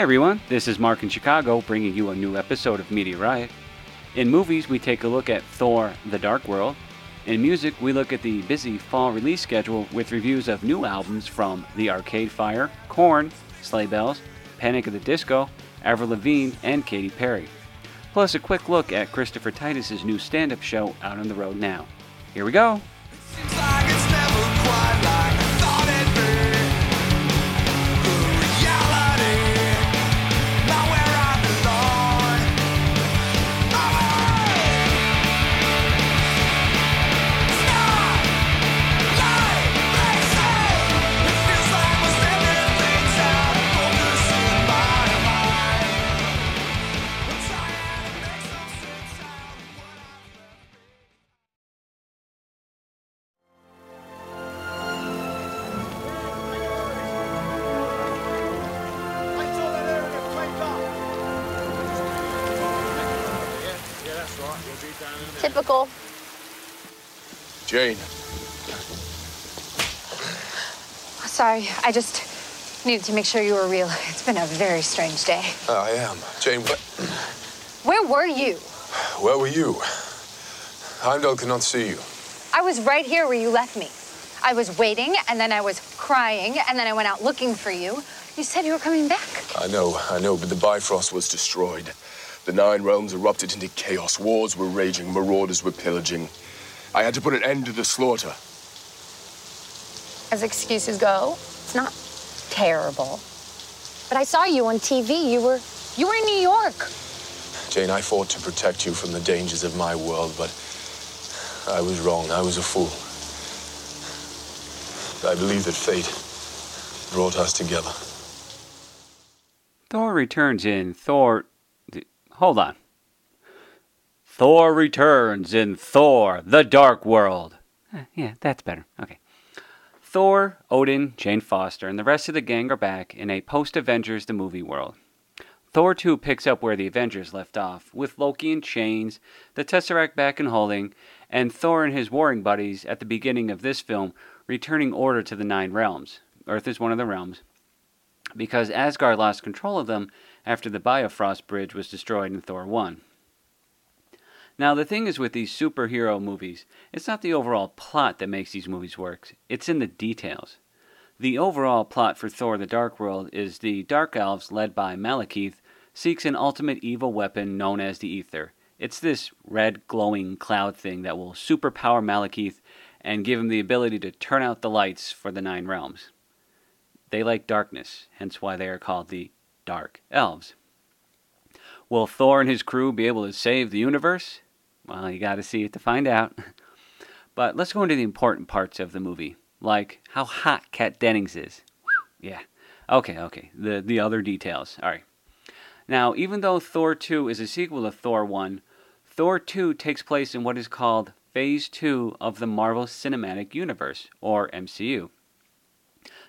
everyone, this is Mark in Chicago bringing you a new episode of Media Riot. In movies, we take a look at Thor The Dark World. In music, we look at the busy fall release schedule with reviews of new albums from The Arcade Fire, Korn, Sleigh Bells, Panic at the Disco, Avril Lavigne, and Katy Perry. Plus, a quick look at Christopher Titus's new stand up show out on the road now. Here we go! I just needed to make sure you were real. It's been a very strange day. Oh, I am. Jane, what? Where were you? Where were you? Heimdall cannot see you. I was right here where you left me. I was waiting, and then I was crying, and then I went out looking for you. You said you were coming back. I know, I know, but the Bifrost was destroyed. The Nine Realms erupted into chaos. Wars were raging, marauders were pillaging. I had to put an end to the slaughter. As excuses go, it's not terrible. But I saw you on TV. You were you were in New York. Jane, I fought to protect you from the dangers of my world, but I was wrong. I was a fool. I believe that fate brought us together. Thor returns in Thor. Hold on. Thor returns in Thor The Dark World. Eh, Yeah, that's better. Okay. Thor, Odin, Jane Foster, and the rest of the gang are back in a post Avengers the movie world. Thor 2 picks up where the Avengers left off, with Loki in chains, the Tesseract back in holding, and Thor and his warring buddies at the beginning of this film returning order to the Nine Realms. Earth is one of the realms because Asgard lost control of them after the Bifrost Bridge was destroyed in Thor 1. Now, the thing is with these superhero movies, it's not the overall plot that makes these movies work, it's in the details. The overall plot for Thor the Dark World is the Dark Elves, led by Malekith, seeks an ultimate evil weapon known as the Ether. It's this red glowing cloud thing that will superpower Malekith and give him the ability to turn out the lights for the Nine Realms. They like darkness, hence why they are called the Dark Elves. Will Thor and his crew be able to save the universe? Well, you gotta see it to find out. But let's go into the important parts of the movie, like how hot Kat Dennings is. Yeah. Okay, okay. The the other details. Alright. Now, even though Thor 2 is a sequel to Thor 1, Thor 2 takes place in what is called Phase 2 of the Marvel Cinematic Universe, or MCU.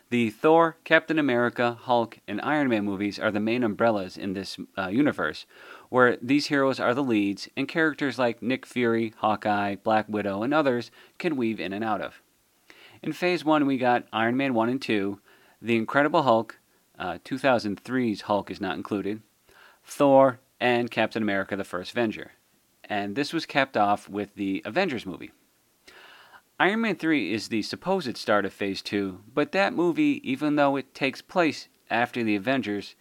The Thor, Captain America, Hulk, and Iron Man movies are the main umbrellas in this uh, universe, where these heroes are the leads, and characters like Nick Fury, Hawkeye, Black Widow, and others can weave in and out of. In Phase 1, we got Iron Man 1 and 2, The Incredible Hulk, uh, 2003's Hulk is not included, Thor, and Captain America the First Avenger. And this was capped off with the Avengers movie. Iron Man 3 is the supposed start of Phase 2, but that movie, even though it takes place after the Avengers,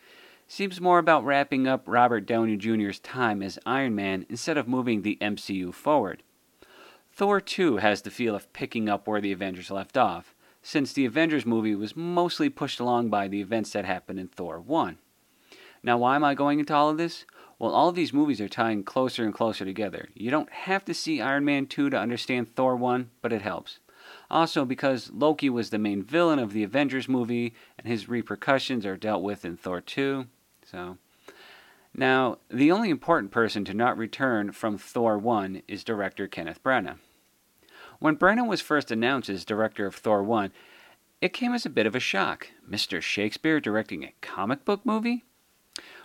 seems more about wrapping up Robert Downey Jr.'s time as Iron Man instead of moving the MCU forward. Thor 2 has the feel of picking up where the Avengers left off, since the Avengers movie was mostly pushed along by the events that happened in Thor 1. Now, why am I going into all of this? Well, all of these movies are tying closer and closer together. You don't have to see Iron Man 2 to understand Thor 1, but it helps. Also, because Loki was the main villain of the Avengers movie, and his repercussions are dealt with in Thor 2. So, now, the only important person to not return from Thor 1 is director Kenneth Branagh. When Branagh was first announced as director of Thor 1, it came as a bit of a shock. Mr. Shakespeare directing a comic book movie?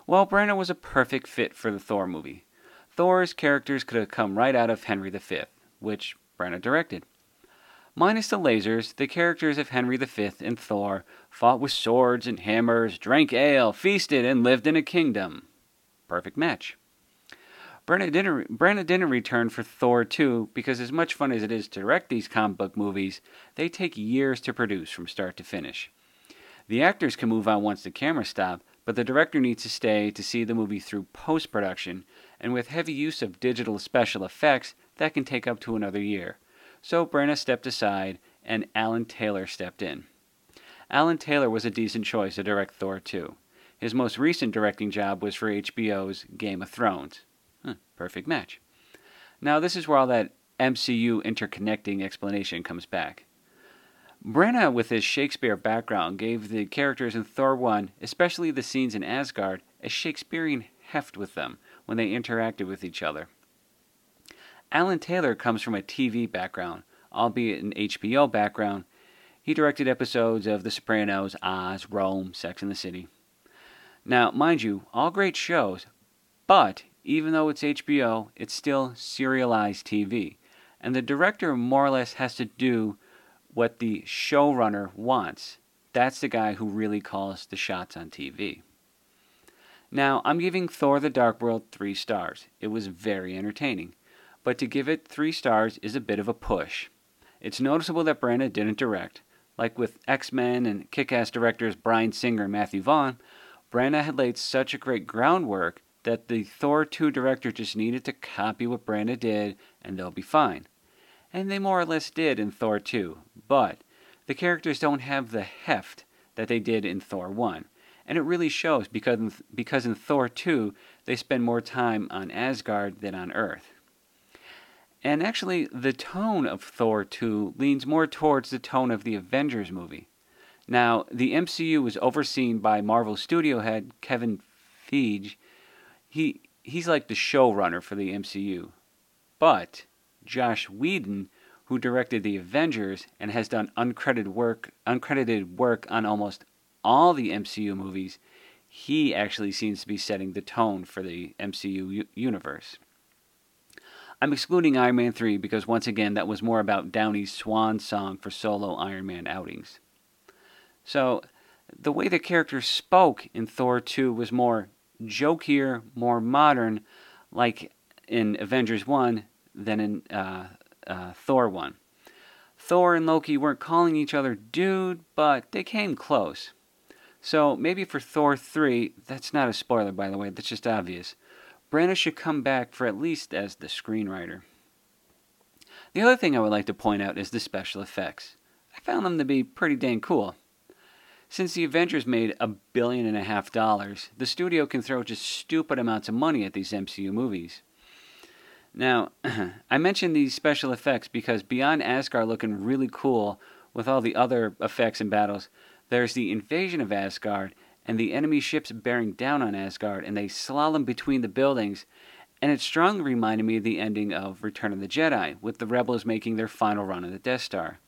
Well, Branagh was a perfect fit for the Thor movie. Thor's characters could have come right out of Henry V, which Branagh directed. Minus the lasers, the characters of Henry V and Thor fought with swords and hammers, drank ale, feasted, and lived in a kingdom. Perfect match. Branagh didn't, return for Thor 2 because, as much fun as it is to direct these comic book movies, they take years to produce from start to finish. The actors can move on once the cameras stop, but the director needs to stay to see the movie through post production, and with heavy use of digital special effects, that can take up to another year. So Branagh stepped aside, and Alan Taylor stepped in. Alan Taylor was a decent choice to direct Thor 2. His most recent directing job was for HBO's Game of Thrones. Huh, perfect match. Now, this is where all that MCU interconnecting explanation comes back. Branagh, with his Shakespeare background, gave the characters in Thor 1, especially the scenes in Asgard, a Shakespearean heft with them when they interacted with each other. Alan Taylor comes from a TV background, albeit an HBO background. He directed episodes of The Sopranos, Oz, Rome, Sex and the City. Now, mind you, all great shows, but even though it's HBO, it's still serialized TV. And the director more or less has to do what the showrunner wants. That's the guy who really calls the shots on TV. Now, I'm giving Thor the Dark World three stars. It was very entertaining. But to give it three stars is a bit of a push. It's noticeable that Branagh didn't direct. Like with X Men and Kick Ass directors Bryan Singer and Matthew Vaughn, Branagh had laid such a great groundwork that the Thor 2 director just needed to copy what Branagh did and they'll be fine. And they more or less did in Thor 2, but the characters don't have the heft that they did in Thor 1. And it really shows because, because in Thor 2, they spend more time on Asgard than on Earth. And actually, the tone of Thor 2 leans more towards the tone of the Avengers movie. Now, the MCU was overseen by Marvel studio head Kevin Feige. He he's like the showrunner for the MCU. But Joss Whedon, who directed the Avengers and has done uncredited work uncredited work on almost all the MCU movies, he actually seems to be setting the tone for the MCU u- universe. I'm excluding Iron Man 3 because once again that was more about Downey's swan song for solo Iron Man outings. So, the way the characters spoke in Thor 2 was more jokier, more modern, like in Avengers 1 than in uh, uh, Thor 1. Thor and Loki weren't calling each other dude, but they came close. So maybe for Thor 3, that's not a spoiler by the way, that's just obvious. Branagh should come back for at least as the screenwriter. The other thing I would like to point out is the special effects. I found them to be pretty dang cool. Since the Avengers made a billion and a half dollars, the studio can throw just stupid amounts of money at these MCU movies. Now, I mention these special effects because beyond Asgard looking really cool with all the other effects and battles, there's the invasion of Asgard and the enemy ships bearing down on Asgard and they slalom between the buildings. And it strongly reminded me of the ending of Return of the Jedi, with the rebels making their final run on the Death Star.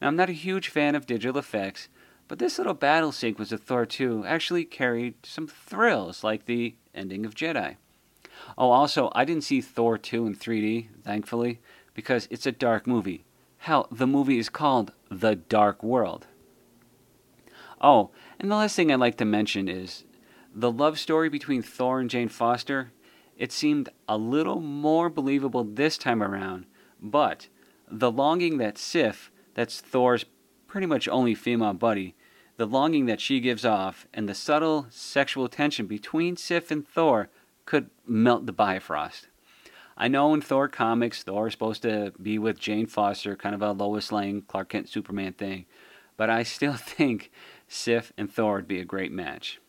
Now, I'm not a huge fan of digital effects, but this little battle sequence of Thor 2 actually carried some thrills, like the ending of Jedi. Oh, also, I didn't see Thor 2 in 3D, thankfully, because it's a dark movie. Hell, the movie is called The Dark World. Oh, and the last thing I'd like to mention is the love story between Thor and Jane Foster. It seemed a little more believable this time around, but the longing that Sif, that's Thor's pretty much only female buddy, the longing that she gives off, and the subtle sexual tension between Sif and Thor could melt the Bifrost. I know in Thor comics, Thor is supposed to be with Jane Foster, kind of a Lois Lane, Clark Kent, Superman thing, but I still think Sif and Thor would be a great match.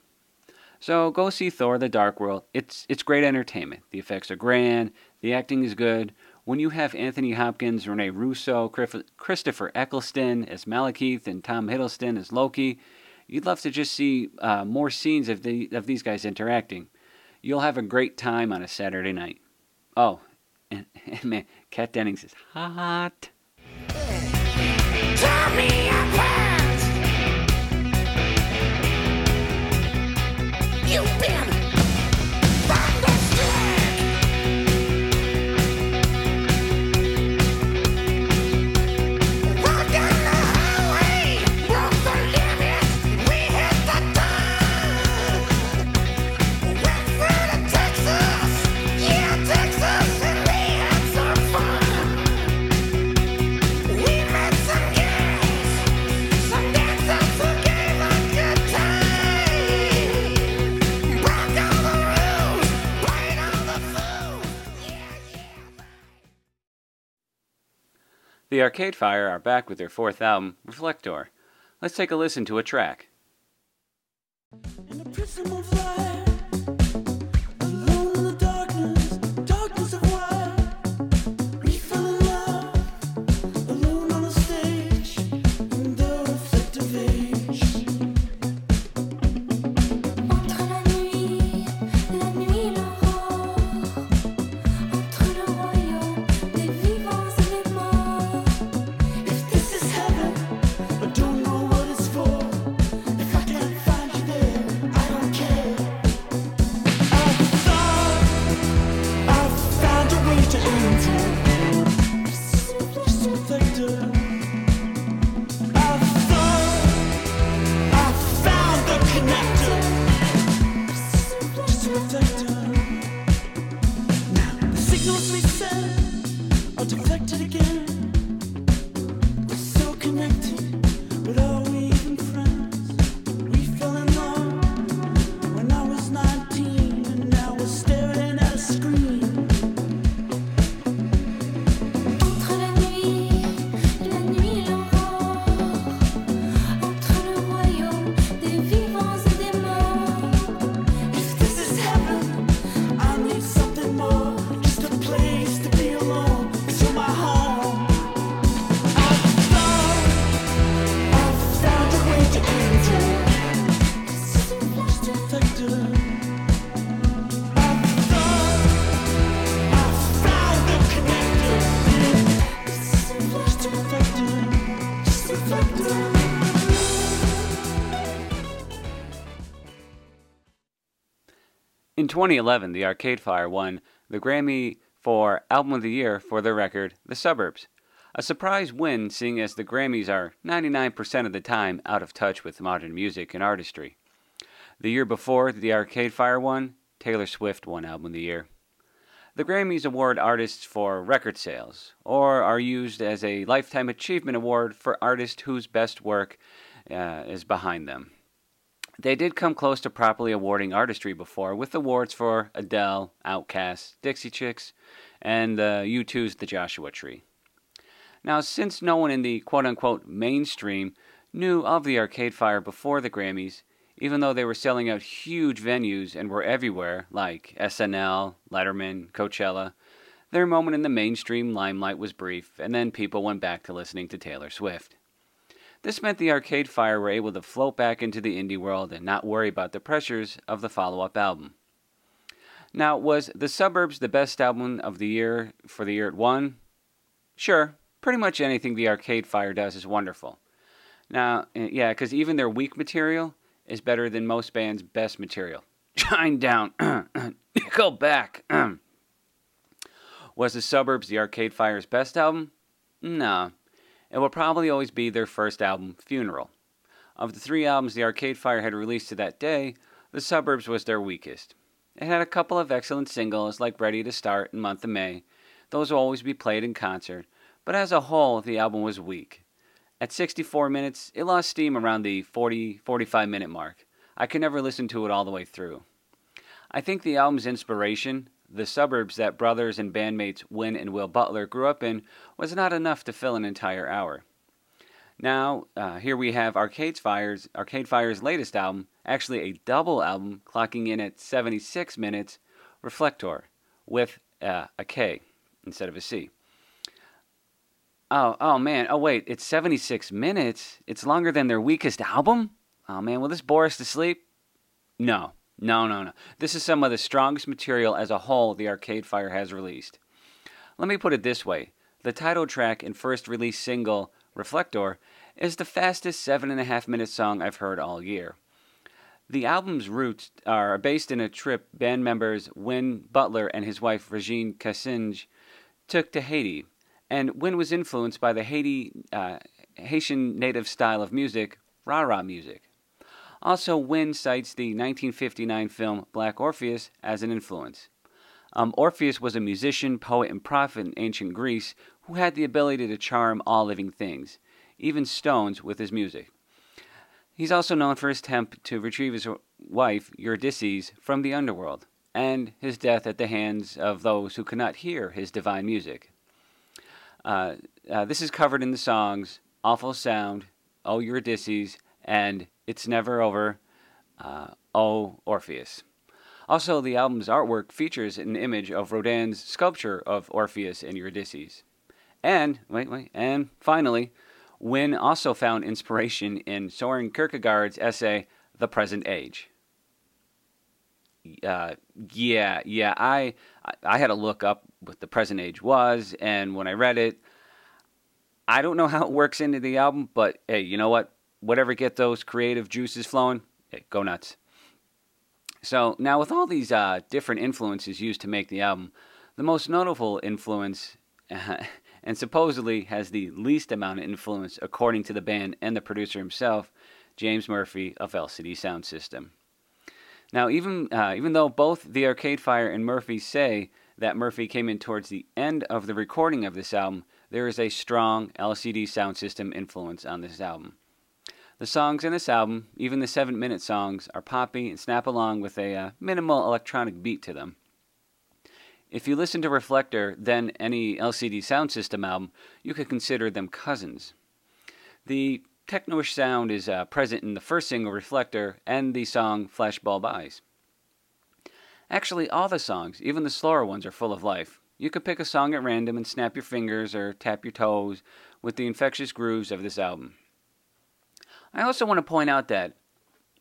So go see Thor: The Dark World. It's it's great entertainment. The effects are grand. The acting is good. When you have Anthony Hopkins, Rene Russo, Christopher Eccleston as Malekith, and Tom Hiddleston as Loki, you'd love to just see uh, more scenes of the of these guys interacting. You'll have a great time on a Saturday night. Oh, and, and man, Kat Dennings is hot. Tear me the Arcade Fire are back with their fourth album, Reflector. Let's take a listen to a track. 2011, the Arcade Fire won the Grammy for Album of the Year for their record, The Suburbs. A surprise win, seeing as the Grammys are 99% of the time out of touch with modern music and artistry. The year before the Arcade Fire won, Taylor Swift won Album of the Year. The Grammys award artists for record sales, or are used as a Lifetime Achievement Award for artists whose best work uh, is behind them. They did come close to properly awarding artistry before, with awards for Adele, Outkast, Dixie Chicks, and uh, U2's The Joshua Tree. Now, since no one in the quote unquote mainstream knew of the Arcade Fire before the Grammys, even though they were selling out huge venues and were everywhere, like SNL, Letterman, Coachella, their moment in the mainstream limelight was brief, and then people went back to listening to Taylor Swift. This meant the Arcade Fire were able to float back into the indie world and not worry about the pressures of the follow up album. Now, was The Suburbs the best album of the year for the year it won? Sure, pretty much anything the Arcade Fire does is wonderful. Now, eh, yeah, because even their weak material is better than most bands' best material. Shine down, go back. Was The Suburbs the Arcade Fire's best album? No. It will probably always be their first album, Funeral. Of the three albums the Arcade Fire had released to that day, The Suburbs was their weakest. It had a couple of excellent singles like Ready to Start and Month of May. Those will always be played in concert, but as a whole, the album was weak. At 64 minutes, it lost steam around the 40 45 minute mark. I could never listen to it all the way through. I think the album's inspiration, the suburbs that brothers and bandmates Win and Will Butler grew up in, was not enough to fill an entire hour. Now, uh, here we have Arcade Fire's Arcade Fire's latest album, actually a double album, clocking in at 76 minutes, Reflector, with uh, a K instead of a C. Oh, oh man. Oh wait, it's 76 minutes. It's longer than their weakest album. Oh man, will this bore us to sleep? No, no, no, no. This is some of the strongest material as a whole the Arcade Fire has released. Let me put it this way the title track and first release single, Reflector, is the fastest seven and a half minute song I've heard all year. The album's roots are based in a trip band members Win Butler and his wife Regine Chassagne took to Haiti, and Win was influenced by the Haiti uh, Haitian native style of music, rah-rah music. Also, Win cites the 1959 film Black Orpheus as an influence. Um, Orpheus was a musician, poet, and prophet in ancient Greece who had the ability to charm all living things, even stones, with his music. He's also known for his attempt to retrieve his wife, Eurydice, from the underworld, and his death at the hands of those who could not hear his divine music. Uh, uh, this is covered in the songs Awful Sound, Oh Eurydice, and It's Never Over, uh, Oh Orpheus. Also, the album's artwork features an image of Rodin's sculpture of Orpheus and Eurydice. And, wait, wait, and finally, Win also found inspiration in Soren Kierkegaard's essay, The Present Age. Uh, yeah, yeah, I, I- had to look up what the present age was, and when I read it, I don't know how it works into the album, but hey, you know what? Whatever get those creative juices flowing, hey, go nuts. So now, with all these uh, different influences used to make the album, the most notable influence, and supposedly has the least amount of influence, according to the band and the producer himself, James Murphy of LCD Soundsystem. Now, even uh, even though both the Arcade Fire and Murphy say that Murphy came in towards the end of the recording of this album, there is a strong LCD Soundsystem influence on this album. The songs in this album, even the seven-minute songs, are poppy and snap along with a uh, minimal electronic beat to them. If you listen to Reflector, then any LCD Soundsystem album, you could consider them cousins. The technoish sound is uh, present in the first single, Reflector, and the song Flashbulb Eyes. Actually, all the songs, even the slower ones, are full of life. You could pick a song at random and snap your fingers or tap your toes with the infectious grooves of this album. I also want to point out that,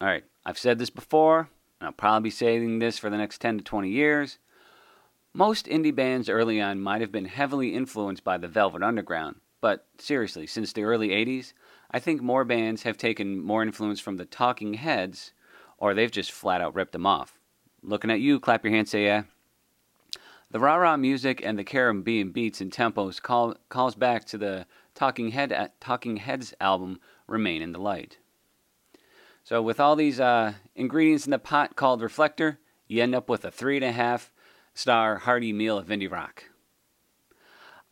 alright, I've said this before, and I'll probably be saying this for the next 10 to 20 years. Most indie bands early on might have been heavily influenced by the Velvet Underground, but seriously, since the early 80s, I think more bands have taken more influence from the Talking Heads, or they've just flat out ripped them off. Looking at you, clap your hands, say yeah. The rah rah music and the Caribbean beats and tempos call, calls back to the Talking, Head, uh, Talking Heads album Remain in the Light. So, with all these uh, ingredients in the pot called Reflector, you end up with a three and a half star hearty meal of indie rock.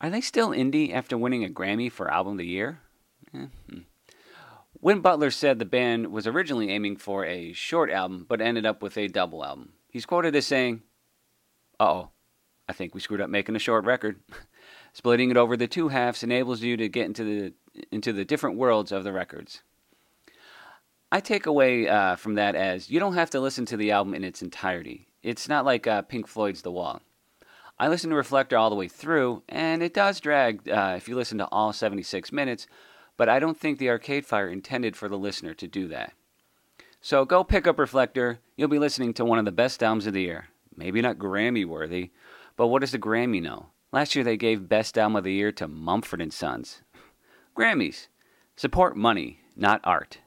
Are they still indie after winning a Grammy for Album of the Year? Eh, hmm. Win Butler said the band was originally aiming for a short album, but ended up with a double album. He's quoted as saying, Uh oh, I think we screwed up making a short record. Splitting it over the two halves enables you to get into the into the different worlds of the records. I take away uh, from that as you don't have to listen to the album in its entirety. It's not like uh, Pink Floyd's The Wall. I listened to Reflector all the way through, and it does drag uh, if you listen to all 76 minutes, but I don't think the Arcade Fire intended for the listener to do that. So go pick up Reflector. You'll be listening to one of the best albums of the year. Maybe not Grammy worthy, but what does the Grammy know? Last year they gave Best Album of the Year to Mumford and Sons. Grammys. Support money, not art.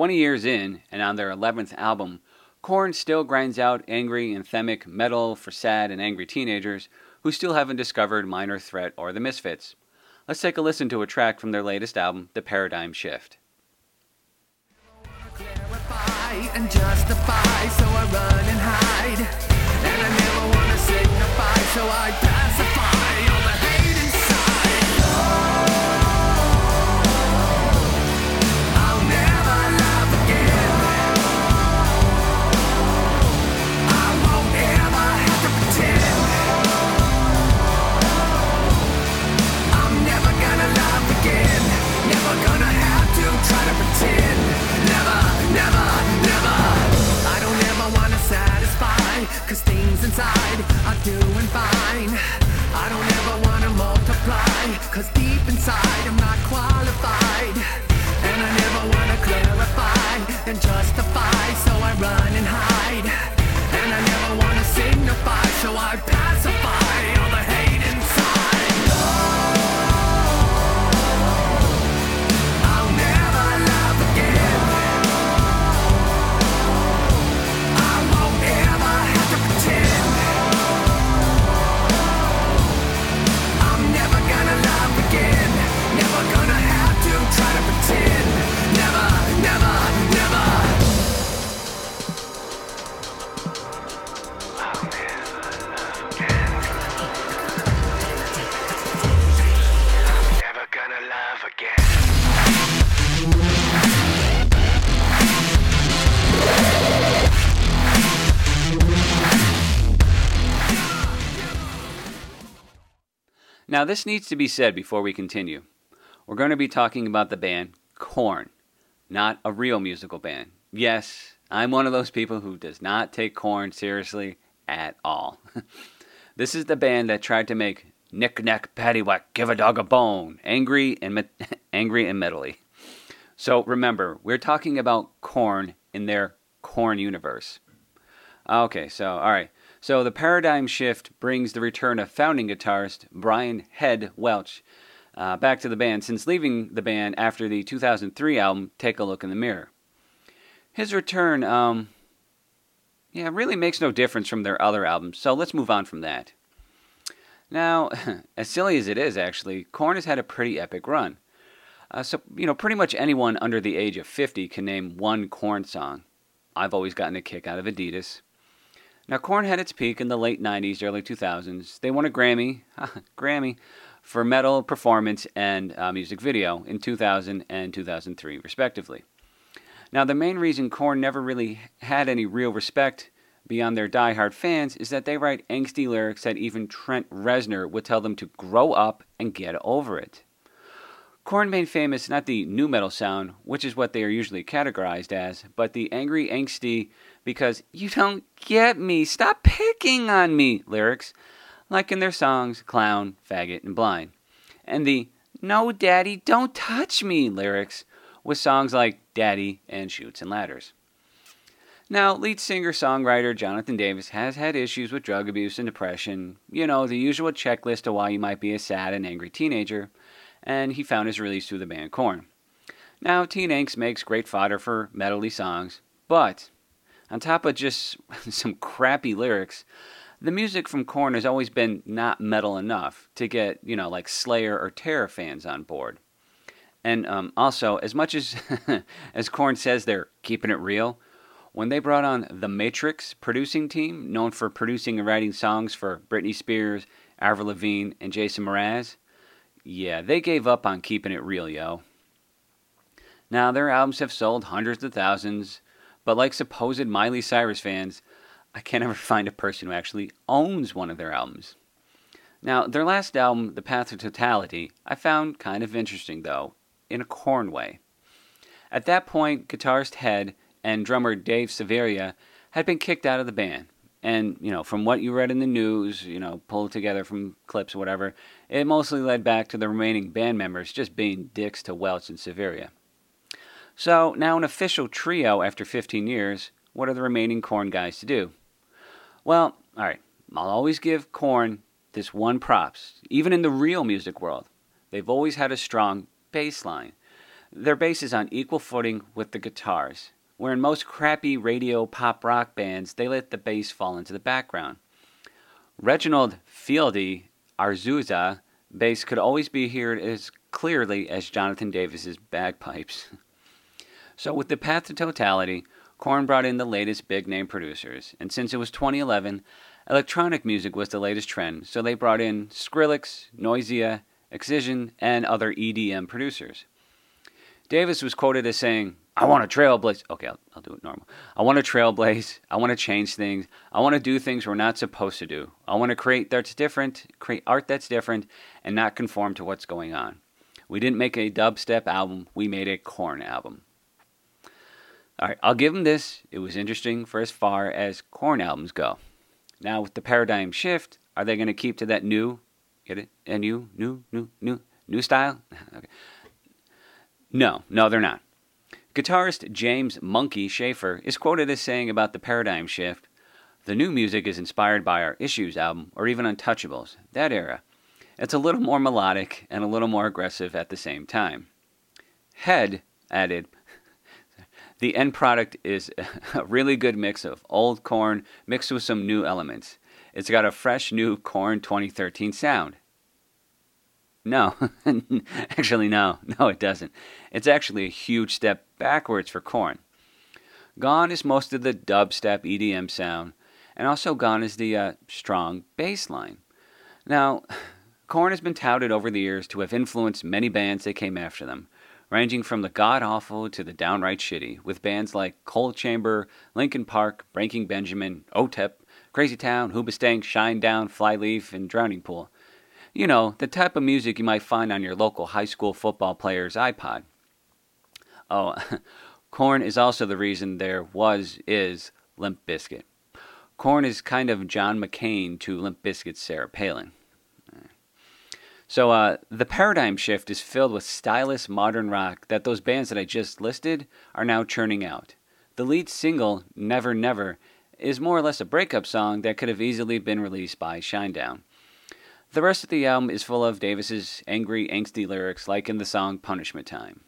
Twenty years in, and on their 11th album, Korn still grinds out angry, anthemic metal for sad and angry teenagers who still haven't discovered Minor Threat or the Misfits. Let's take a listen to a track from their latest album, The Paradigm Shift. I cause things inside are doing fine. I don't ever wanna multiply, cause deep inside I'm not qualified. Now, this needs to be said before we continue. We're going to be talking about the band Korn, not a real musical band. Yes, I'm one of those people who does not take Korn seriously at all. this is the band that tried to make Nick Nack Paddywhack Give a Dog a Bone angry and met- angry and metally. So remember, we're talking about Korn in their Korn universe. Okay, so all right. So the paradigm shift brings the return of founding guitarist Brian Head Welch uh, back to the band since leaving the band after the 2003 album Take a Look in the Mirror. His return, um, yeah, really makes no difference from their other albums, so let's move on from that. Now, as silly as it is, actually, Korn has had a pretty epic run. Uh, so, you know, pretty much anyone under the age of 50 can name one Korn song. I've always gotten a kick out of Adidas. Now, Korn had its peak in the late 90s, early 2000s. They won a Grammy, Grammy, for metal performance and uh, music video in 2000 and 2003, respectively. Now, the main reason Korn never really had any real respect beyond their die-hard fans is that they write angsty lyrics that even Trent Reznor would tell them to grow up and get over it. Korn made famous not the nu metal sound, which is what they are usually categorized as, but the angry, angsty, because you don't get me, stop picking on me lyrics, like in their songs Clown, Faggot, and Blind. And the No Daddy, Don't Touch Me lyrics with songs like Daddy and Shoots and Ladders. Now, lead singer songwriter Jonathan Davis has had issues with drug abuse and depression, you know, the usual checklist of why you might be a sad and angry teenager, and he found his release through the band Korn. Now, Teen Angst makes great fodder for metally songs, but on top of just some crappy lyrics, the music from Korn has always been not metal enough to get, you know, like Slayer or Terror fans on board. And um, also, as much as as Korn says they're keeping it real, when they brought on the Matrix producing team, known for producing and writing songs for Britney Spears, Avril Lavigne, and Jason Mraz, yeah, they gave up on keeping it real, yo. Now, their albums have sold hundreds of thousands, but like supposed Miley Cyrus fans, I can't ever find a person who actually owns one of their albums. Now, their last album, The Path to Totality, I found kind of interesting, though, in a Korn way. At that point, guitarist Head and drummer Dave Silveria had been kicked out of the band. And, you know, from what you read in the news, you know, pulled together from clips or whatever, it mostly led back to the remaining band members just being dicks to Welch and Silveria. So, now an official trio after 15 years, what are the remaining Korn guys to do? Well, alright, I'll always give Korn this one props, even in the real music world. They've always had a strong bass line. Their bass is on equal footing with the guitars, where in most crappy radio pop rock bands, they let the bass fall into the background. Reginald Fieldy Arvizu bass could always be heard as clearly as Jonathan Davis's bagpipes. so with the path to totality, Korn brought in the latest big name producers, and since it was 2011, electronic music was the latest trend, so they brought in Skrillex, Noisia, Excision, and other EDM producers. Davis was quoted as saying, I want to trailblaze. Okay, I'll, I'll do it normal. I want to trailblaze. I want to change things. I want to do things we're not supposed to do. I want to create that's different, create art that's different, and not conform to what's going on. We didn't make a dubstep album. We made a Korn album. All right, I'll give them this. It was interesting for as far as Korn albums go. Now, with the paradigm shift, are they going to keep to that new, get it? A new, new, new, new, new style? okay. No, no, they're not. Guitarist James Munky Shaffer is quoted as saying about the paradigm shift The new music is inspired by our Issues album or even Untouchables, that era. It's a little more melodic and a little more aggressive at the same time. Head added, The end product is a really good mix of old Korn mixed with some new elements. It's got a fresh new Korn 2013 sound. No, actually, no, no, it doesn't. It's actually a huge step backwards for Korn. Gone is most of the dubstep EDM sound, and also gone is the uh, strong bass line. Now, Korn has been touted over the years to have influenced many bands that came after them, ranging from the god awful to the downright shitty, with bands like Coal Chamber, Linkin Park, Breaking Benjamin, OTEP, Crazy Town, Hoobastank, Shinedown, Flyleaf, and Drowning Pool. You know, the type of music you might find on your local high school football player's iPod. Oh, Korn is also the reason there was, is Limp Bizkit. Korn is kind of John McCain to Limp Bizkit's Sarah Palin. So uh, the paradigm shift is filled with stylish modern rock that those bands that I just listed are now churning out. The lead single, Never Never, is more or less a breakup song that could have easily been released by Shinedown. The rest of the album is full of Davis's angry, angsty lyrics, like in the song Punishment Time.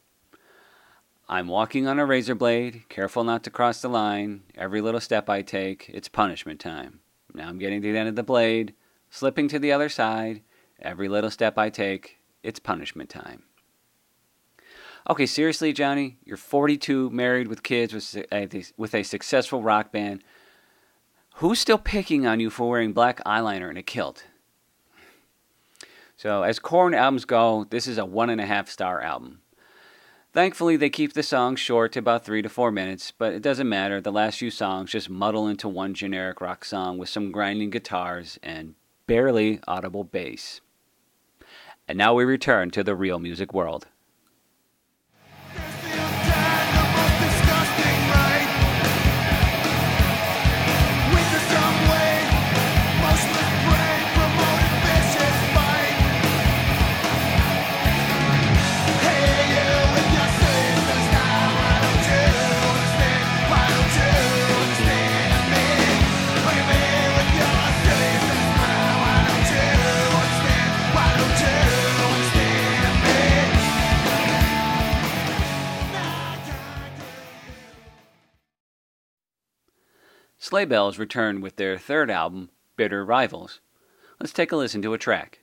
I'm walking on a razor blade, careful not to cross the line. Every little step I take, it's punishment time. Now I'm getting to the end of the blade, slipping to the other side. Every little step I take, it's punishment time. Okay, seriously, Johnny, you're 42, married with kids, with a, uh, with a successful rock band. Who's still picking on you for wearing black eyeliner and a kilt? So, as Korn albums go, this is a one and a half star album. Thankfully, they keep the songs short to about three to four minutes, but it doesn't matter. The last few songs just muddle into one generic rock song with some grinding guitars and barely audible bass. And now we return to the real music world. Sleigh Bells return with their third album, Bitter Rivals. Let's take a listen to a track.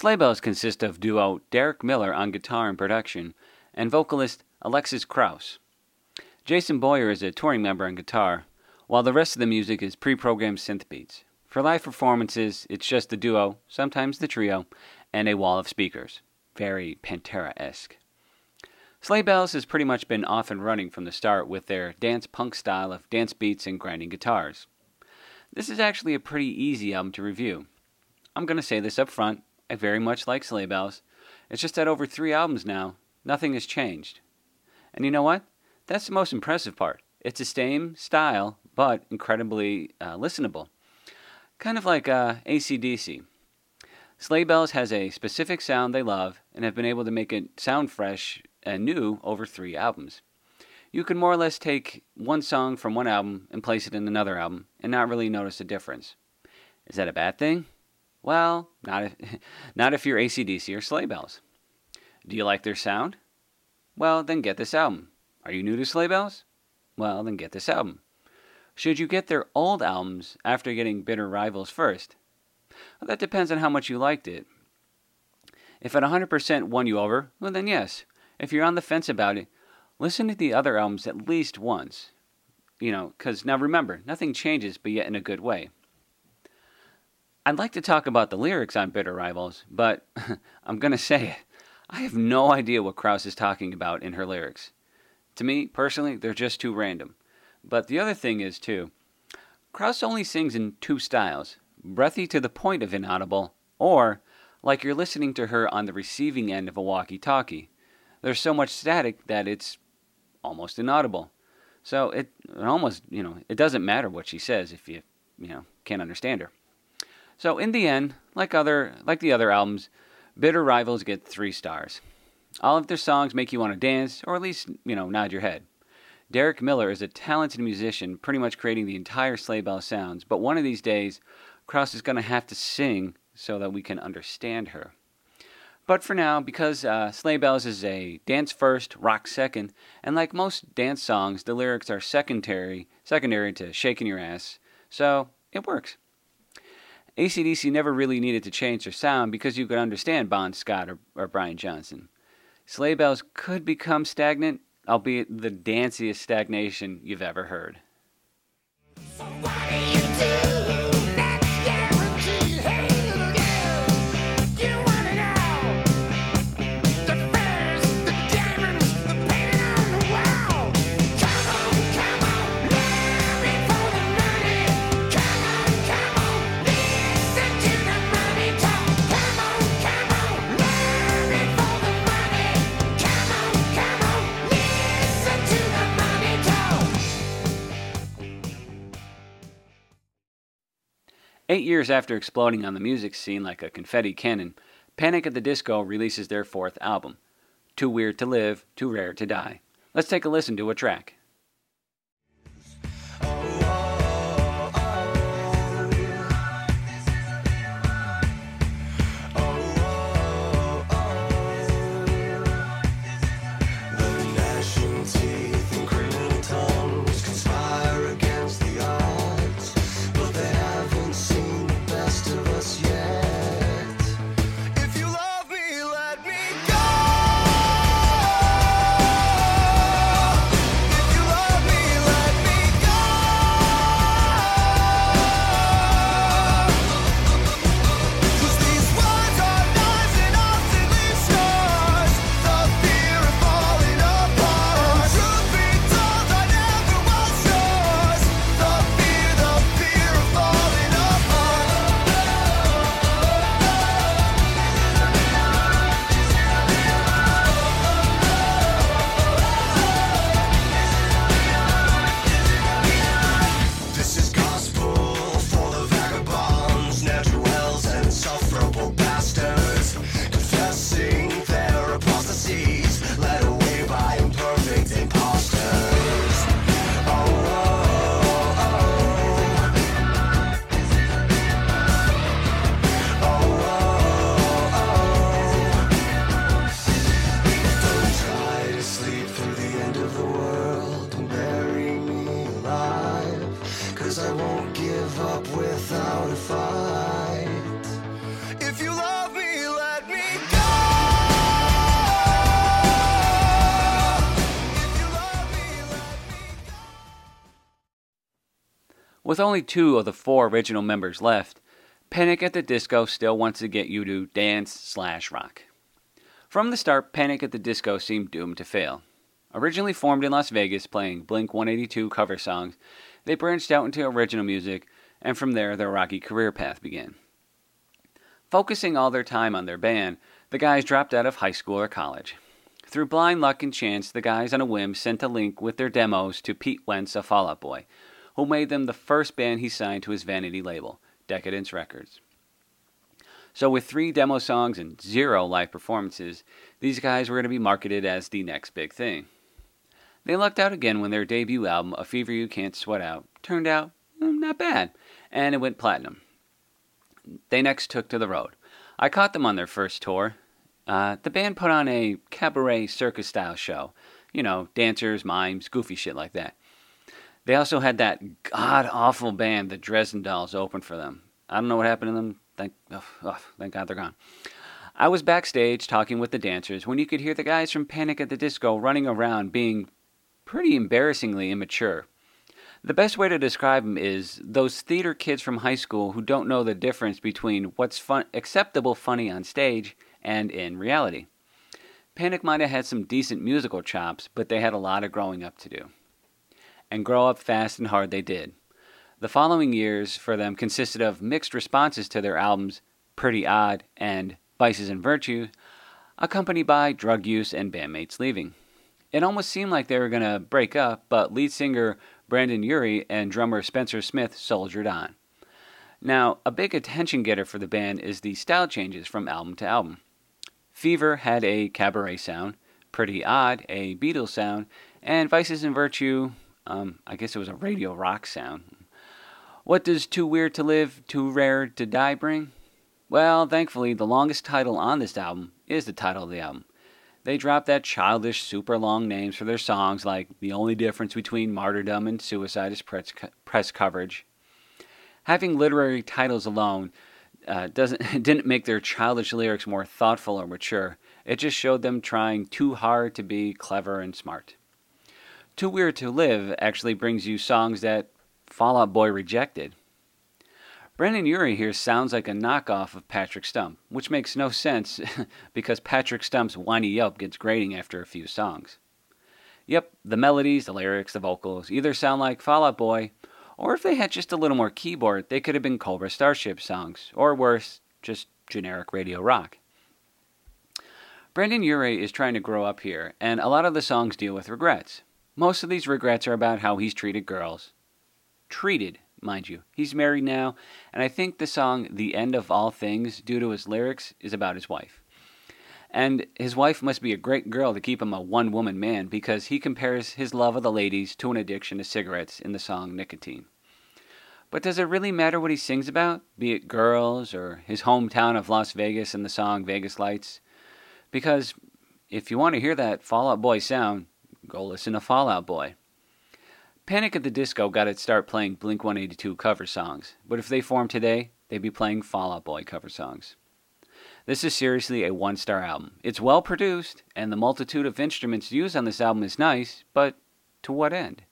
Sleigh Bells consist of duo Derek Miller on guitar and production and vocalist Alexis Krauss. Jason Boyer is a touring member on guitar, while the rest of the music is pre programmed synth beats. For live performances, it's just the duo, sometimes the trio, and a wall of speakers. Very Pantera esque. Sleigh Bells has pretty much been off and running from the start with their dance punk style of dance beats and grinding guitars. This is actually a pretty easy album to review. I'm going to say this up front. I very much like Sleigh Bells. It's just that over three albums now, nothing has changed. And you know what? That's the most impressive part. It's the same style, but incredibly uh, listenable. Kind of like uh, ACDC. Sleigh Bells has a specific sound they love and have been able to make it sound fresh and new over three albums. You can more or less take one song from one album and place it in another album and not really notice a difference. Is that a bad thing? Well, not if, not if you're ACDC or Sleigh Bells. Do you like their sound? Well, then get this album. Are you new to Sleigh Bells? Well, then get this album. Should you get their old albums after getting Bitter Rivals first? Well, that depends on how much you liked it. If it 100% won you over, well, then yes. If you're on the fence about it, Listen to the other albums at least once. You know, because now remember, nothing changes, but yet in a good way. I'd like to talk about the lyrics on Bitter Rivals, but I'm going to say it. I have no idea what Krauss is talking about in her lyrics. To me, personally, they're just too random. But the other thing is, too, Krauss only sings in two styles breathy to the point of inaudible, or like you're listening to her on the receiving end of a walkie talkie. There's so much static that it's almost inaudible. So it, it almost, you know, it doesn't matter what she says if you, you know, can't understand her. So in the end, like other like the other albums, Bitter Rivals get 3 stars. All of their songs make you want to dance or at least, you know, nod your head. Derek Miller is a talented musician, pretty much creating the entire Sleigh Bell sounds, but one of these days, Krauss is going to have to sing so that we can understand her. But for now, because uh, Sleigh Bells is a dance first, rock second, and like most dance songs, the lyrics are secondary, secondary to shaking your ass, so it works. ACDC never really needed to change their sound because you could understand Bon Scott or, or Brian Johnson. Sleigh Bells could become stagnant, albeit the danciest stagnation you've ever heard. Eight years after exploding on the music scene like a confetti cannon, Panic at the Disco releases their fourth album, Too Weird to Live, Too Rare to Die. Let's take a listen to a track. With only two of the four original members left, Panic at the Disco still wants to get you to dance slash rock. From the start, Panic at the Disco seemed doomed to fail. Originally formed in Las Vegas playing Blink 182 cover songs, they branched out into original music, and from there their rocky career path began. Focusing all their time on their band, the guys dropped out of high school or college. Through blind luck and chance, the guys on a whim sent a link with their demos to Pete Wentz of Fall Out Boy, who made them the first band he signed to his vanity label, Decaydance Records. So, with three demo songs and zero live performances, these guys were going to be marketed as the next big thing. They lucked out again when their debut album, A Fever You Can't Sweat Out, turned out mm, not bad, and it went platinum. They next took to the road. I caught them on their first tour. Uh, the band put on a cabaret circus style show. You know, dancers, mimes, goofy shit like that. They also had that god awful band, the Dresden Dolls, open for them. I don't know what happened to them. Thank, oh, oh, thank God they're gone. I was backstage talking with the dancers when you could hear the guys from Panic at the Disco running around being pretty embarrassingly immature. The best way to describe them is those theater kids from high school who don't know the difference between what's fun, acceptable funny on stage and in reality. Panic might have had some decent musical chops, but they had a lot of growing up to do. And grow up fast and hard they did. The following years for them consisted of mixed responses to their albums Pretty Odd and Vices and Virtues, accompanied by drug use and bandmates leaving. It almost seemed like they were going to break up, but lead singer Brendon Urie and drummer Spencer Smith soldiered on. Now, a big attention getter for the band is the style changes from album to album. Fever had a cabaret sound, Pretty Odd a Beatles sound, and Vices and Virtue, um, I guess it was a radio rock sound. What does Too Weird to Live, Too Rare to Die bring? Well, thankfully, the longest title on this album is the title of the album. They dropped that childish, super long names for their songs, like the only difference between martyrdom and suicide is press, co- press coverage. Having literary titles alone uh, doesn't didn't make their childish lyrics more thoughtful or mature. It just showed them trying too hard to be clever and smart. Too Weird to Live actually brings you songs that Fall Out Boy rejected. Brendon Urie here sounds like a knockoff of Patrick Stump, which makes no sense because Patrick Stump's whiny yelp gets grating after a few songs. Yep, the melodies, the lyrics, the vocals either sound like Fall Out Boy, or if they had just a little more keyboard, they could have been Cobra Starship songs, or worse, just generic radio rock. Brendon Urie is trying to grow up here, and a lot of the songs deal with regrets. Most of these regrets are about how he's treated girls. Treated, mind you. He's married now, and I think the song The End of All Things, due to his lyrics, is about his wife. And his wife must be a great girl to keep him a one woman man because he compares his love of the ladies to an addiction to cigarettes in the song Nicotine. But does it really matter what he sings about, be it girls or his hometown of Las Vegas in the song Vegas Lights? Because if you want to hear that Fallout Boy sound, go listen to Fallout Boy. Panic at the Disco got its start playing Blink 182 cover songs, but if they formed today, they'd be playing Fallout Boy cover songs. This is seriously a one star album. It's well produced, and the multitude of instruments used on this album is nice, but to what end?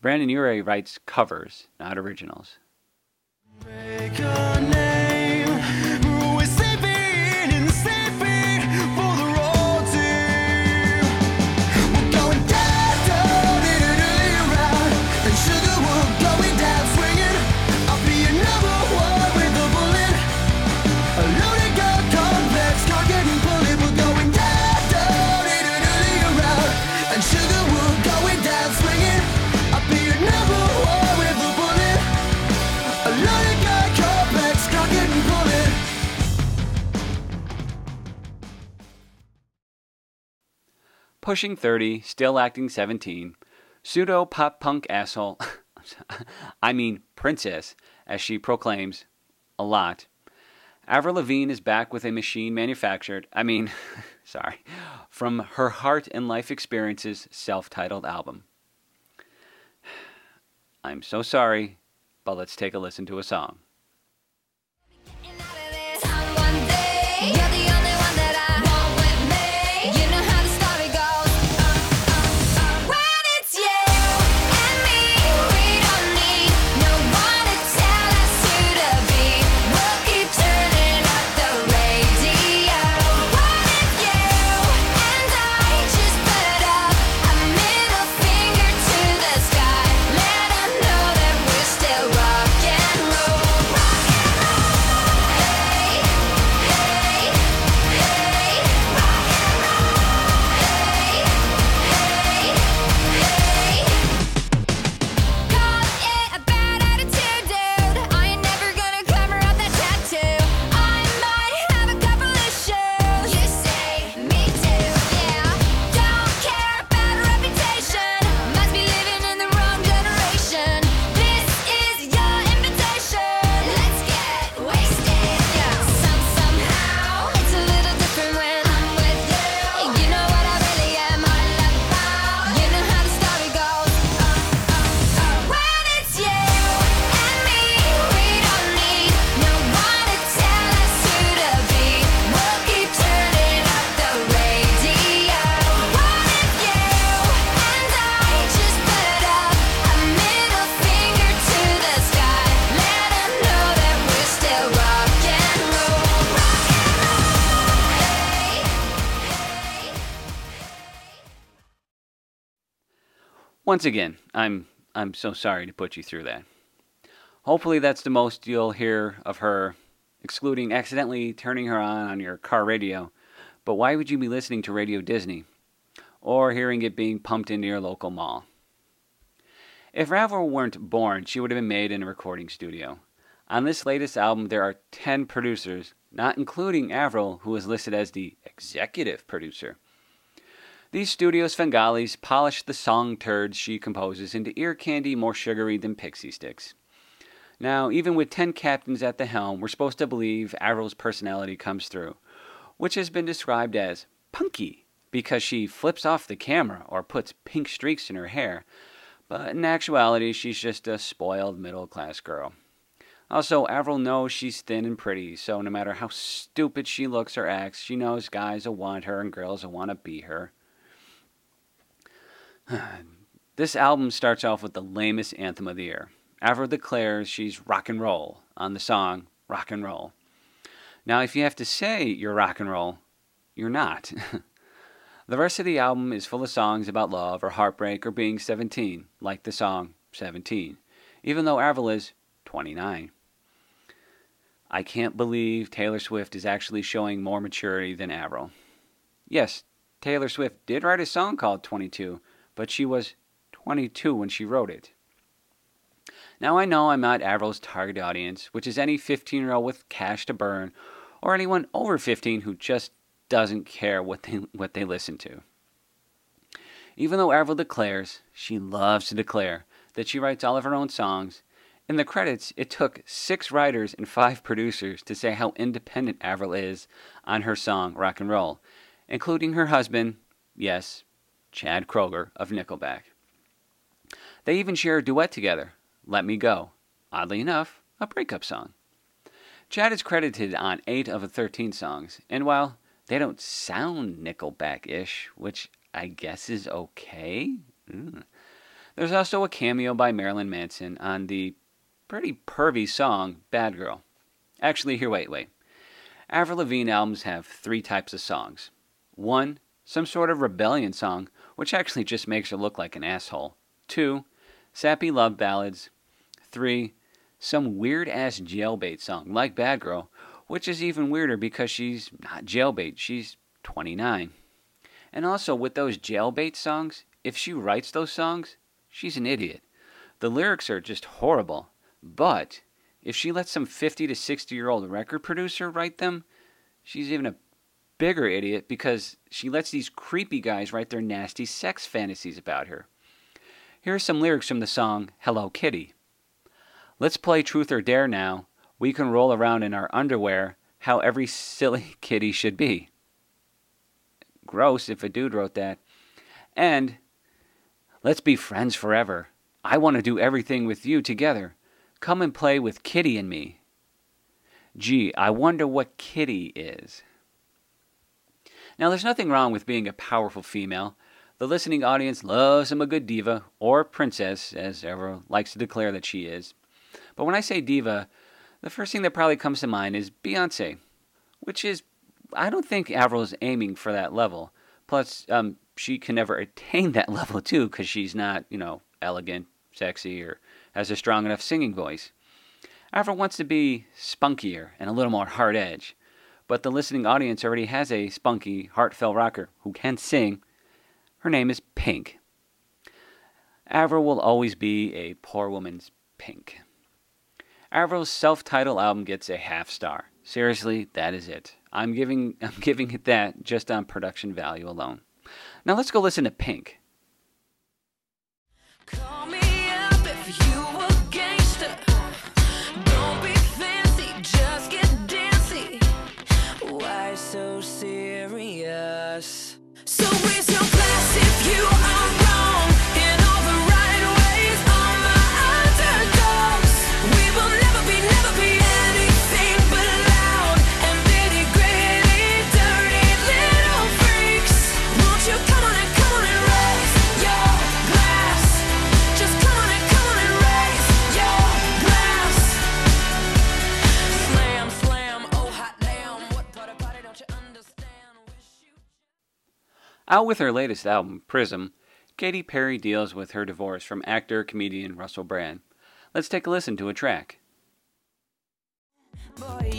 Brendon Urie writes covers, not originals. Pushing 30, still acting 17, pseudo pop punk asshole, I mean princess, as she proclaims a lot. Avril Lavigne is back with a machine manufactured, I mean, sorry, from her heart and life experiences self titled album. I'm so sorry, but let's take a listen to a song. Once again, I'm I'm so sorry to put you through that. Hopefully that's the most you'll hear of her, excluding accidentally turning her on on your car radio. But why would you be listening to Radio Disney? Or hearing it being pumped into your local mall? If Avril weren't born, she would have been made in a recording studio. On this latest album, there are 10 producers, not including Avril, who is listed as the executive producer. These studio Svengalis polish the song turds she composes into ear candy more sugary than pixie sticks. Now, even with 10 captains at the helm, we're supposed to believe Avril's personality comes through, which has been described as punky because she flips off the camera or puts pink streaks in her hair, but in actuality, she's just a spoiled middle class girl. Also, Avril knows she's thin and pretty, so no matter how stupid she looks or acts, she knows guys will want her and girls will want to be her. this album starts off with the lamest anthem of the year. Avril declares she's rock and roll on the song Rock and Roll. Now, if you have to say you're rock and roll, you're not. the rest of the album is full of songs about love or heartbreak or being 17, like the song 17, even though Avril is 29. I can't believe Taylor Swift is actually showing more maturity than Avril. Yes, Taylor Swift did write a song called 22, but she was 22 when she wrote it. Now I know I'm not Avril's target audience, which is any 15 year old with cash to burn, or anyone over 15 who just doesn't care what they, what they listen to. Even though Avril declares, she loves to declare, that she writes all of her own songs, in the credits it took six writers and five producers to say how independent Avril is on her song Rock and Roll, including her husband, yes, Chad Kroeger of Nickelback. They even share a duet together, Let Me Go, oddly enough, a breakup song. Chad is credited on 8 of the 13 songs, and while they don't sound Nickelback ish, which I guess is okay, mm, there's also a cameo by Marilyn Manson on the pretty pervy song Bad Girl. Actually, here, wait, wait. Avril Lavigne albums have three types of songs. One, some sort of rebellion song, which actually just makes her look like an asshole. Two, sappy love ballads. Three, some weird ass jailbait song, like Bad Girl, which is even weirder because she's not jailbait, she's 29. And also, with those jailbait songs, if she writes those songs, she's an idiot. The lyrics are just horrible. But if she lets some 50 to 60 year old record producer write them, she's even a bigger idiot because she lets these creepy guys write their nasty sex fantasies about her. Here are some lyrics from the song Hello Kitty. Let's play truth or dare now. We can roll around in our underwear, how every silly kitty should be. Gross if a dude wrote that. And let's be friends forever. I want to do everything with you together. Come and play with Kitty and me. Gee, I wonder what Kitty is. Now, there's nothing wrong with being a powerful female. The listening audience loves him a good diva, or princess, as ever likes to declare that she is. But when I say diva, the first thing that probably comes to mind is Beyonce, which is, I don't think Avril is aiming for that level. Plus, um, she can never attain that level too, because she's not, you know, elegant, sexy, or has a strong enough singing voice. Avril wants to be spunkier and a little more hard edge, but the listening audience already has a spunky, heartfelt rocker who can sing. Her name is Pink. Avril will always be a poor woman's Pink. Avril's self-titled album gets a half star. Seriously, that is it. I'm giving I'm giving it that just on production value alone. Now let's go listen to Pink. Call Out with her latest album, Prism, Katy Perry deals with her divorce from actor comedian Russell Brand. Let's take a listen to a track. Boy,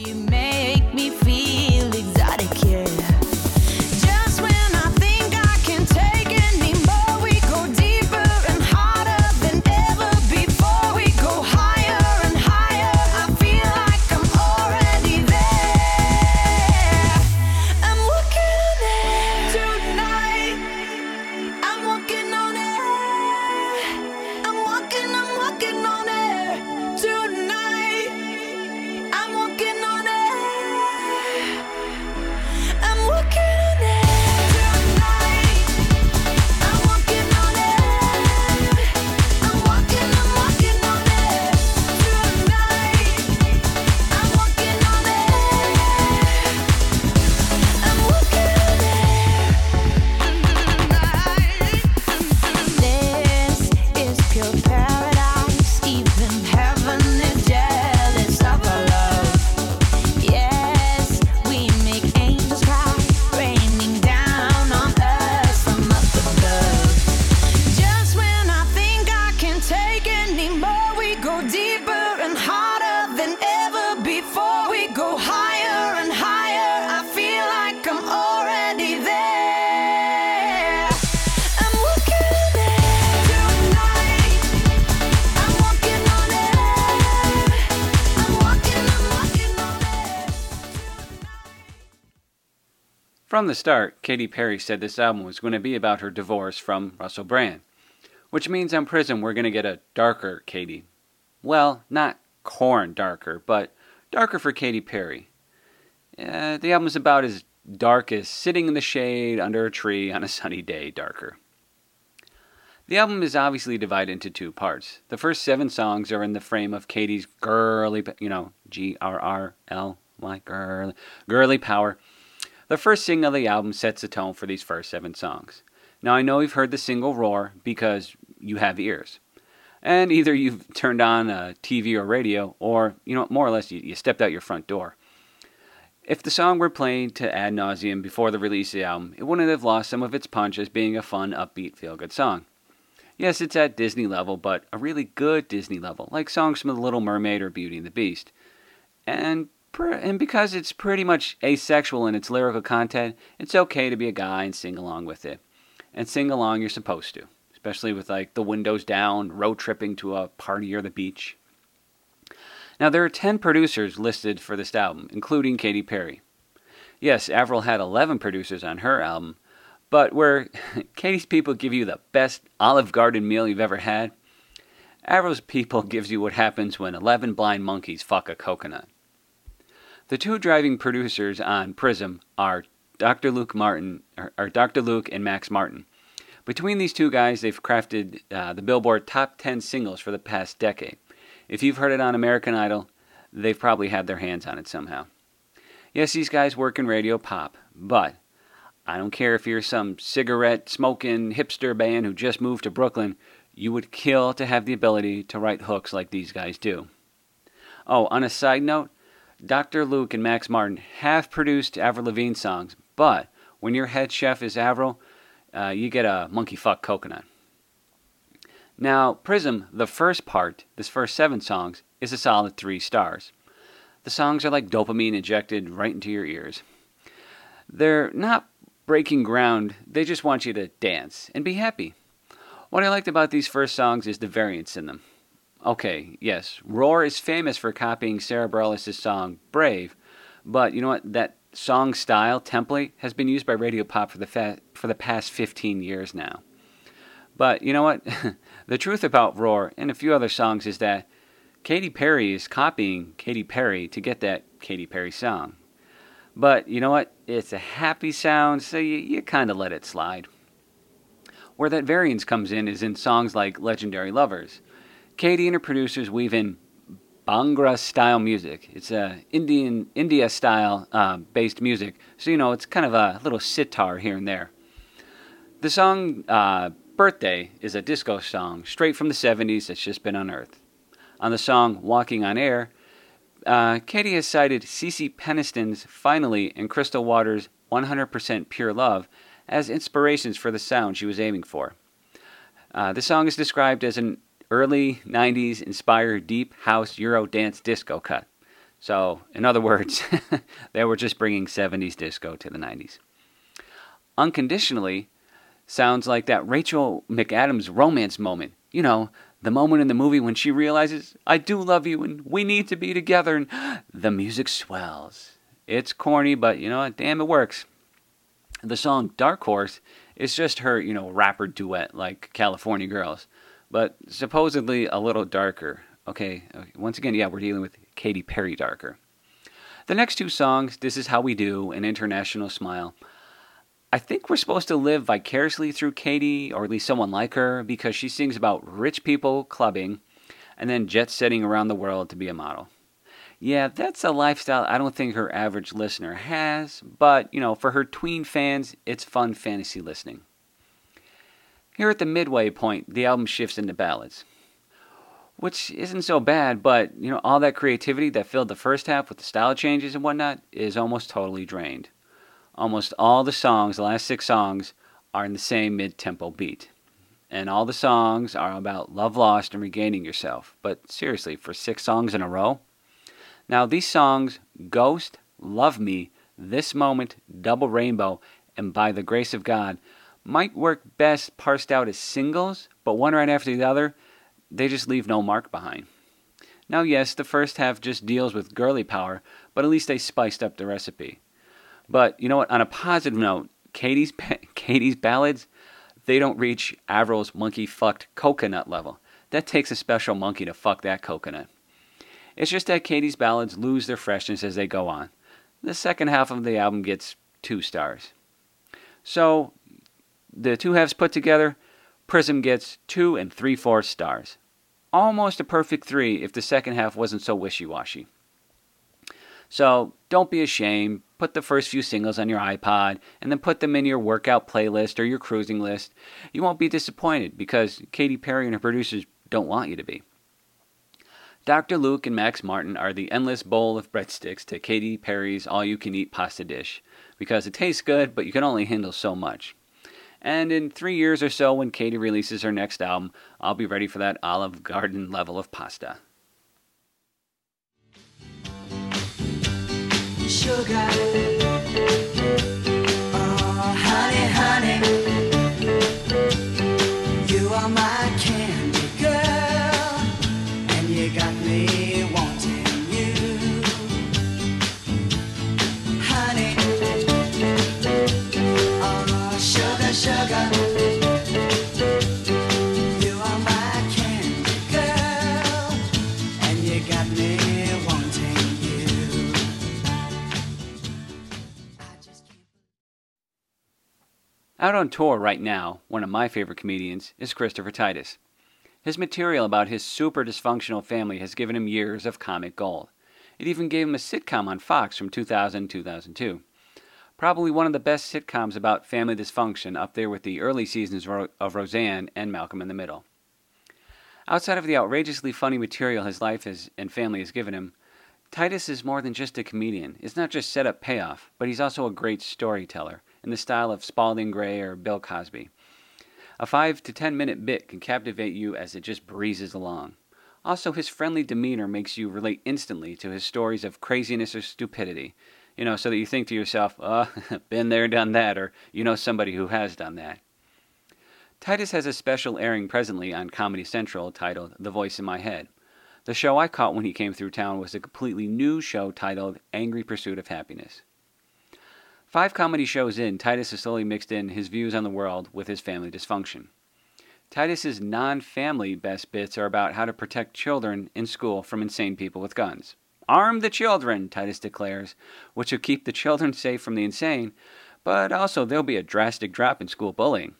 before. We go higher and higher. I feel like I'm already there. From the start, Katy Perry said this album was going to be about her divorce from Russell Brand, which means on Prism we're going to get a darker Katy. Well, not Korn darker, but darker for Katy Perry. Uh, the is about as dark as sitting in the shade under a tree on a sunny day, darker. The album is obviously divided into two parts. The first seven songs are in the frame of Katy's girly, you know, G R R L Y, girly, girly power. The first single of the album sets the tone for these first seven songs. Now, I know you've heard the single Roar because you have ears. And either you've turned on a TV or radio, or, you know, more or less, you, you stepped out your front door. If the song were played to ad nauseum before the release of the album, it wouldn't have lost some of its punch as being a fun, upbeat, feel good song. Yes, it's at Disney level, but a really good Disney level, like songs from The Little Mermaid or Beauty and the Beast. And pr- and because it's pretty much asexual in its lyrical content, it's okay to be a guy and sing along with it. And sing along you're supposed to, especially with like the windows down, road tripping to a party or the beach. Now there are 10 producers listed for this album, including Katy Perry. Yes, Avril had 11 producers on her album, but where Katy's people give you the best Olive Garden meal you've ever had, Avril's people gives you what happens when 11 blind monkeys fuck a coconut. The two driving producers on Prism are Dr. Luke Martin, or Dr. Luke and Max Martin. Between these two guys, they've crafted uh, the Billboard top 10 singles for the past decade. If you've heard it on American Idol, they've probably had their hands on it somehow. Yes, these guys work in radio pop, but I don't care if you're some cigarette smoking hipster band who just moved to Brooklyn, you would kill to have the ability to write hooks like these guys do. Oh, on a side note, Dr. Luke and Max Martin have produced Avril Lavigne songs, but when your head chef is Avril, uh, you get a monkey fuck coconut. Now, Prism, the first part, this first seven songs, is a solid three stars. The songs are like dopamine injected right into your ears. They're not breaking ground, they just want you to dance and be happy. What I liked about these first songs is the variance in them. Okay, yes, Roar is famous for copying Sara Bareilles' song Brave, but you know what? That song style template has been used by Radio Pop for the fa- for the past 15 years now. But you know what? the truth about Roar and a few other songs is that Katy Perry is copying Katy Perry to get that Katy Perry song. But you know what? It's a happy sound, so you, you kind of let it slide. Where that variance comes in is in songs like Legendary Lovers. Katy and her producers weave in Bhangra style music. It's a Indian India style uh, based music, so you know it's kind of a little sitar here and there. The song uh, "Birthday" is a disco song straight from the '70s that's just been unearthed. On the song "Walking on Air," uh, Katy has cited Cece Peniston's "Finally" and Crystal Waters' "100% Pure Love" as inspirations for the sound she was aiming for. Uh, the song is described as an early 90s inspired deep house Euro dance disco cut. So, in other words, they were just bringing 70s disco to the 90s. Unconditionally sounds like that Rachel McAdams romance moment. You know, the moment in the movie when she realizes, I do love you and we need to be together, and the music swells. It's corny, but you know what? Damn, it works. The song Dark Horse is just her, you know, rapper duet like California Girls, but supposedly a little darker. Okay, okay, once again, yeah, we're dealing with Katy Perry darker. The next two songs, This Is How We Do and International Smile, I think we're supposed to live vicariously through Katy, or at least someone like her, because she sings about rich people clubbing and then jet setting around the world to be a model. Yeah, that's a lifestyle I don't think her average listener has, but, you know, for her tween fans, it's fun fantasy listening. Here at the midway point, the album shifts into ballads, which isn't so bad, but, you know, all that creativity that filled the first half with the style changes and whatnot is almost totally drained. Almost all the songs, the last six songs, are in the same mid tempo beat. And all the songs are about love lost and regaining yourself. But seriously, for six songs in a row? Now, these songs, Ghost, Love Me, This Moment, Double Rainbow, and By the Grace of God, might work best parsed out as singles, but one right after the other, they just leave no mark behind. Now, yes, the first half just deals with girly power, but at least they spiced up the recipe. But you know what? On a positive note, Katy's Katy's ballads, they don't reach Avril's monkey fucked coconut level. That takes a special monkey to fuck that coconut. It's just that Katy's ballads lose their freshness as they go on. The second half of the album gets two stars. So, the two halves put together, Prism gets two and three fourths stars. Almost a perfect three if the second half wasn't so wishy washy. So, don't be ashamed. Put the first few singles on your iPod and then put them in your workout playlist or your cruising list. You won't be disappointed because Katy Perry and her producers don't want you to be. Dr. Luke and Max Martin are the endless bowl of breadsticks to Katy Perry's all you can eat pasta dish because it tastes good, but you can only handle so much. And in three years or so, when Katy releases her next album, I'll be ready for that Olive Garden level of pasta. Sugar. Out on tour right now, one of my favorite comedians is Christopher Titus. His material about his super dysfunctional family has given him years of comic gold. It even gave him a sitcom on Fox from 2000 to 2002. Probably one of the best sitcoms about family dysfunction, up there with the early seasons of Roseanne and Malcolm in the Middle. Outside of the outrageously funny material his life has, and family has given him, Titus is more than just a comedian. It's not just setup payoff, but he's also a great storyteller in the style of Spalding Gray or Bill Cosby. A 5 to 10 minute bit can captivate you as it just breezes along. Also, his friendly demeanor makes you relate instantly to his stories of craziness or stupidity. You know, so that you think to yourself, uh, been there, done that, or you know somebody who has done that. Titus has a special airing presently on Comedy Central titled The Voice in My Head. The show I caught when he came through town was a completely new show titled Angry Pursuit of Happiness. Five comedy shows in, Titus has slowly mixed in his views on the world with his family dysfunction. Titus's non-family best bits are about how to protect children in school from insane people with guns. Arm the children, Titus declares, which will keep the children safe from the insane, but also there'll be a drastic drop in school bullying.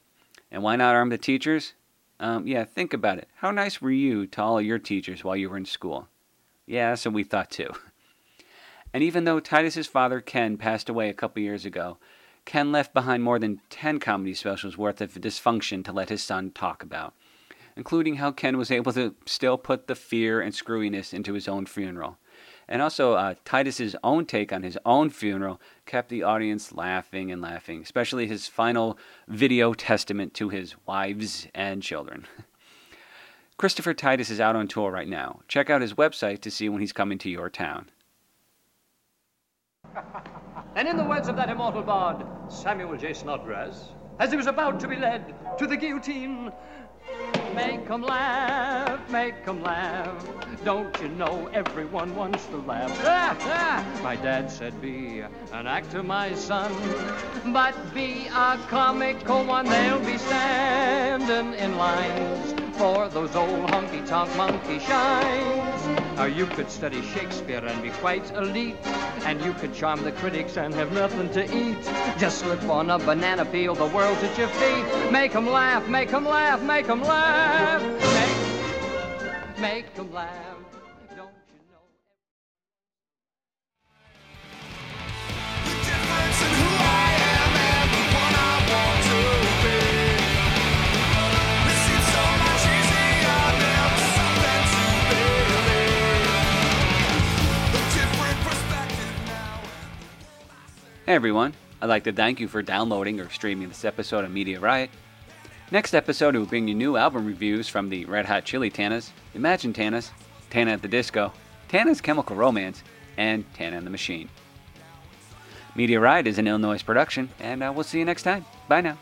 And why not arm the teachers? Um, yeah, think about it. How nice were you to all your teachers while you were in school? Yeah, so we thought too. And even though Titus's father, Ken, passed away a couple years ago, Ken left behind more than 10 comedy specials worth of dysfunction to let his son talk about, including how Ken was able to still put the fear and screwiness into his own funeral. And also, uh, Titus's own take on his own funeral kept the audience laughing and laughing, especially his final video testament to his wives and children. Christopher Titus is out on tour right now. Check out his website to see when he's coming to your town. And in the words of that immortal bard, Samuel J. Snodgrass, as he was about to be led to the guillotine, Make 'em laugh, make 'em laugh. Don't you know everyone wants to laugh? My dad said, Be an actor, my son, but be a comical one. They'll be standing in lines for those old honky tonk monkey shines. Or you could study Shakespeare and be quite elite, and you could charm the critics and have nothing to eat. Just slip on a banana peel, the world's at your feet. Make 'em laugh, make 'em laugh, make 'em laugh. Make, make 'em laugh. Everyone, I'd like to thank you for downloading or streaming this episode of Media Riot. Next episode, we'll bring you new album reviews from the Red Hot Chili Tanas, Imagine Tanas, Tana at the Disco, Tana's Chemical Romance, and Tana and the Machine. Media Riot is an Illinois production, and uh, we'll see you next time. Bye now.